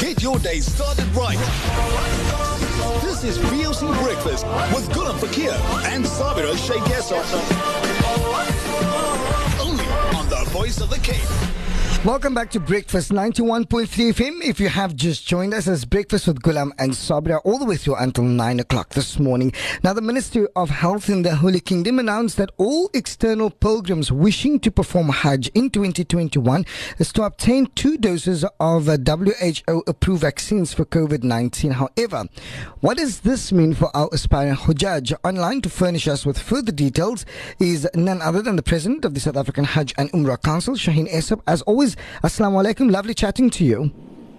Get your day started right. This is VOC Breakfast with Gulam Fakir and Sabira Sheikh. Only on the voice of the Cape. Welcome back to Breakfast 91.3 FM. If you have just joined us, it's Breakfast with Gulam and Sabra all the way through until 9 o'clock this morning. Now, the Ministry of Health in the Holy Kingdom announced that all external pilgrims wishing to perform Hajj in 2021 is to obtain two doses of WHO approved vaccines for COVID 19. However, what does this mean for our aspiring Hujjaj? Online to furnish us with further details is none other than the President of the South African Hajj and Umrah Council, Shaheen Essop. As always, Assalamu alaikum. Lovely chatting to you.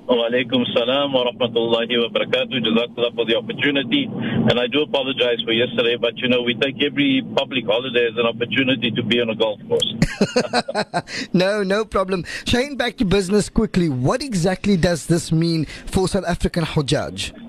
Walaikum salam wa rahmatullahi wa barakatuh. Jazakallah for the opportunity. And I do apologize for yesterday, but you know, we take every public holiday as an opportunity to be on a golf course. no, no problem. Shaheen, back to business quickly. What exactly does this mean for South African Hujjaj?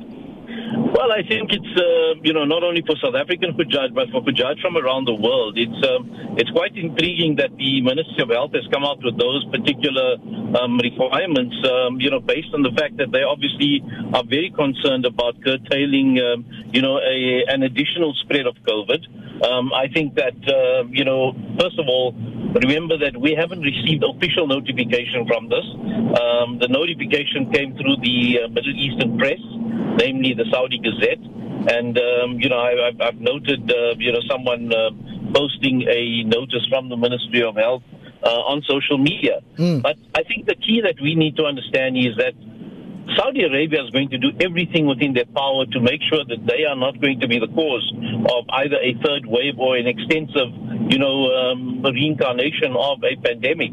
I think it's uh, you know not only for South African Hujjaj but for Hujjaj from around the world. It's um, it's quite intriguing that the Ministry of Health has come out with those particular um, requirements. Um, you know, based on the fact that they obviously are very concerned about curtailing um, you know a, an additional spread of COVID. Um, I think that uh, you know first of all remember that we haven't received official notification from this. Um, the notification came through the uh, Middle Eastern press, namely the Saudi Gazette. And, um, you know, I, I've, I've noted, uh, you know, someone uh, posting a notice from the Ministry of Health uh, on social media. Mm. But I think the key that we need to understand is that Saudi Arabia is going to do everything within their power to make sure that they are not going to be the cause of either a third wave or an extensive, you know, um, reincarnation of a pandemic.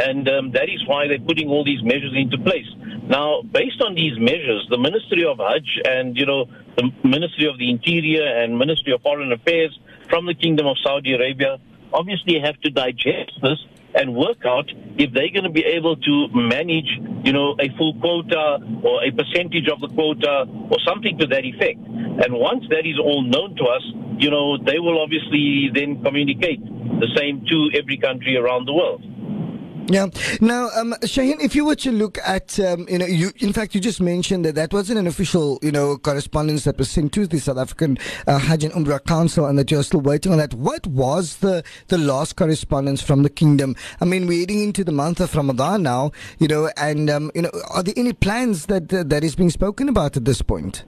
And um, that is why they're putting all these measures into place. Now, based on these measures, the Ministry of Hajj and, you know, the Ministry of the Interior and Ministry of Foreign Affairs from the Kingdom of Saudi Arabia obviously have to digest this and work out if they're going to be able to manage, you know, a full quota or a percentage of the quota or something to that effect. And once that is all known to us, you know, they will obviously then communicate the same to every country around the world. Yeah. Now, um, Shaheen, if you were to look at, um, you know, you in fact you just mentioned that that wasn't an official, you know, correspondence that was sent to the South African uh, Hajj and Umrah Council, and that you're still waiting on that. What was the the last correspondence from the kingdom? I mean, we're heading into the month of Ramadan now, you know, and um, you know, are there any plans that that is being spoken about at this point?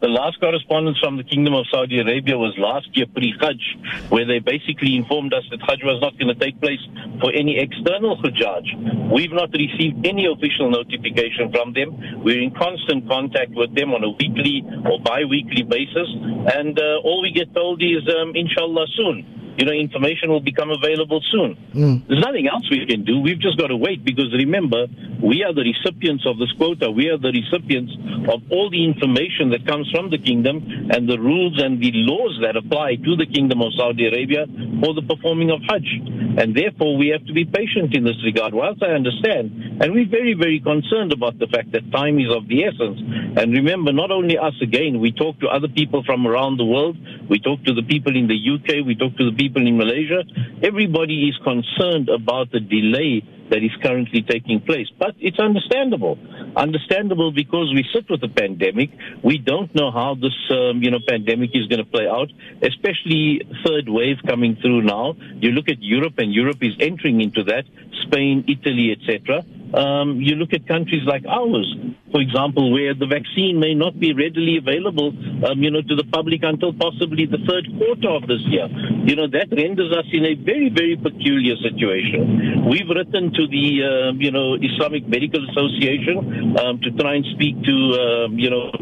The last correspondence from the Kingdom of Saudi Arabia was last year pre-Hajj, where they basically informed us that Hajj was not going to take place for any external Hujjaj. We've not received any official notification from them. We're in constant contact with them on a weekly or bi-weekly basis, and uh, all we get told is, um, inshallah, soon you know, information will become available soon. Mm. There's nothing else we can do. We've just got to wait because remember, we are the recipients of this quota. We are the recipients of all the information that comes from the kingdom and the rules and the laws that apply to the kingdom of Saudi Arabia for the performing of Hajj. And therefore, we have to be patient in this regard. Whilst I understand, and we're very, very concerned about the fact that time is of the essence. And remember, not only us again, we talk to other people from around the world. We talk to the people in the UK. We talk to the people in Malaysia. Everybody is concerned about the delay that is currently taking place. But it's understandable. Understandable because we sit with the pandemic. We don't know how this, um, you know, pandemic is going to play out, especially third wave coming through now. You look at Europe and Europe is entering into that, Spain, Italy, etc. Um, you look at countries like ours, for example, where the vaccine may not be readily available, um, you know, to the public until possibly the third quarter of this year. You know, that renders us in a very, very peculiar situation. We've written to the, um, you know, Islamic Medical Association um, to try and speak to, um, you know,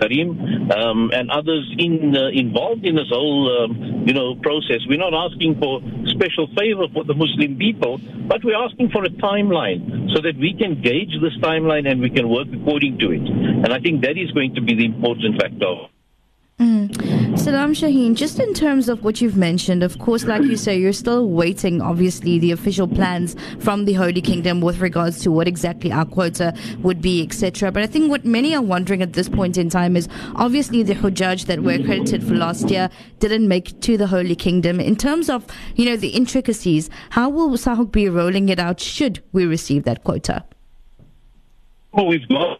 Karim um, and others in uh, involved in this whole um, you know process. We're not asking for special favor for the Muslim people, but we're asking for a timeline so that we can gauge this timeline and we can work according to it. And I think that is going to be the important factor. Mm. Salam Shaheen, just in terms of what you've mentioned, of course, like you say, you're still waiting, obviously, the official plans from the Holy Kingdom with regards to what exactly our quota would be, etc. But I think what many are wondering at this point in time is obviously the Hujjaj that were accredited for last year didn't make it to the Holy Kingdom. In terms of, you know, the intricacies, how will SAHUC be rolling it out should we receive that quota? Well, we've got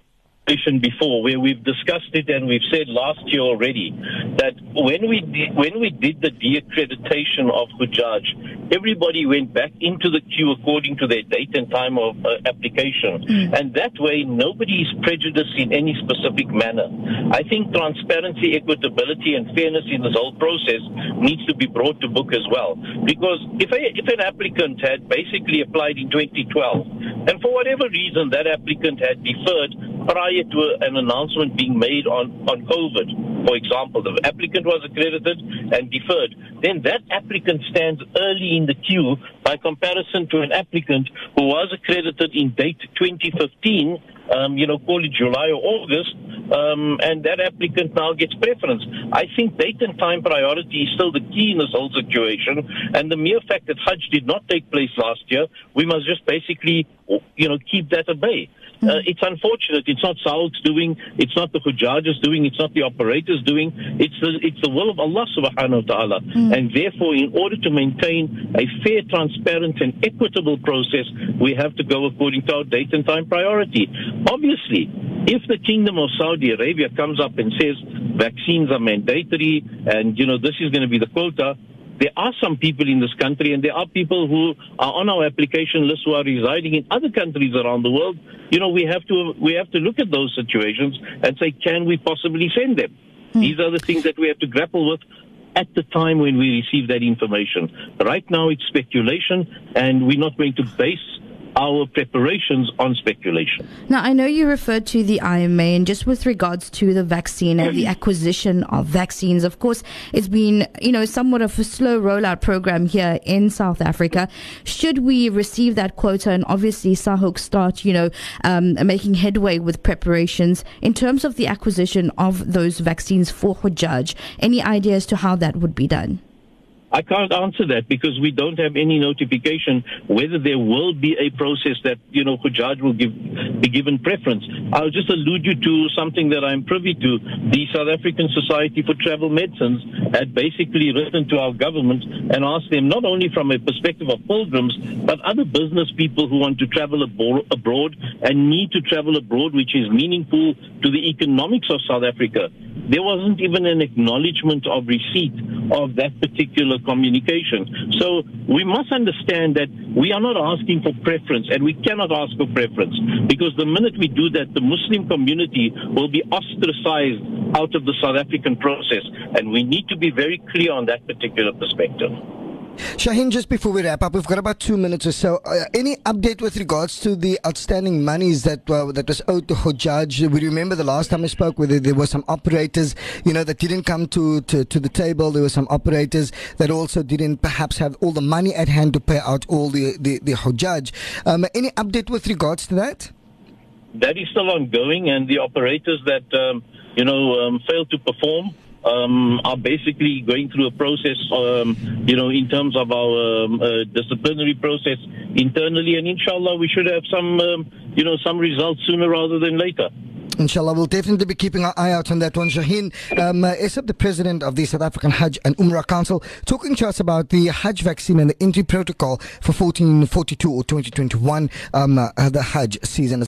before where we've discussed it and we've said last year already that when we did, when we did the de-accreditation of Hujaj, everybody went back into the queue according to their date and time of uh, application, mm. and that way nobody is prejudiced in any specific manner. I think transparency, equitability, and fairness in this whole process needs to be brought to book as well. Because if a, if an applicant had basically applied in 2012, and for whatever reason that applicant had deferred prior to an announcement being made on, on COVID, for example, the applicant was accredited and deferred, then that applicant stands early in the queue by comparison to an applicant who was accredited in date 2015 um, you know, call it July or August, um, and that applicant now gets preference. I think date and time priority is still the key in this whole situation, and the mere fact that Hajj did not take place last year, we must just basically, you know, keep that at bay. Uh, it's unfortunate. It's not Saud's doing. It's not the Hujjaj's doing. It's not the operators doing. It's the it's the will of Allah subhanahu wa ta'ala. Mm. And therefore, in order to maintain a fair, transparent, and equitable process, we have to go according to our date and time priority. Obviously, if the Kingdom of Saudi Arabia comes up and says vaccines are mandatory and, you know, this is going to be the quota, there are some people in this country and there are people who are on our application list who are residing in other countries around the world. You know, we have to, we have to look at those situations and say, can we possibly send them? Hmm. These are the things that we have to grapple with at the time when we receive that information. Right now it's speculation and we're not going to base our preparations on speculation. Now, I know you referred to the IMA, and just with regards to the vaccine and the acquisition of vaccines, of course, it's been, you know, somewhat of a slow rollout program here in South Africa. Should we receive that quota and obviously SAHUC start, you know, um, making headway with preparations in terms of the acquisition of those vaccines for Hujjaj, any idea as to how that would be done? I can't answer that because we don't have any notification whether there will be a process that, you know, Hujjaj will give, be given preference. I'll just allude you to something that I'm privy to. The South African Society for Travel Medicines had basically written to our government and asked them not only from a perspective of pilgrims, but other business people who want to travel abroad and need to travel abroad, which is meaningful to the economics of South Africa. There wasn't even an acknowledgement of receipt of that particular communication. So we must understand that we are not asking for preference and we cannot ask for preference because the minute we do that, the Muslim community will be ostracized out of the South African process. And we need to be very clear on that particular perspective. Shaheen, just before we wrap up, we've got about two minutes or so. Uh, any update with regards to the outstanding monies that uh, that was owed to Hujjaj? We remember the last time we spoke, whether there were some operators, you know, that didn't come to, to, to the table. There were some operators that also didn't perhaps have all the money at hand to pay out all the the, the Hujjaj. Um, any update with regards to that? That is still ongoing, and the operators that um, you know um, failed to perform um, are basically going through a process, um, you know, in terms of our um, uh, disciplinary process internally, and inshallah, we should have some, um, you know, some results sooner rather than later. Inshallah, we'll definitely be keeping our eye out on that one. Shaheen um, uh, the president of the South African Hajj and Umrah Council, talking to us about the Hajj vaccine and the entry protocol for 1442 or 2021, um, uh, the Hajj season.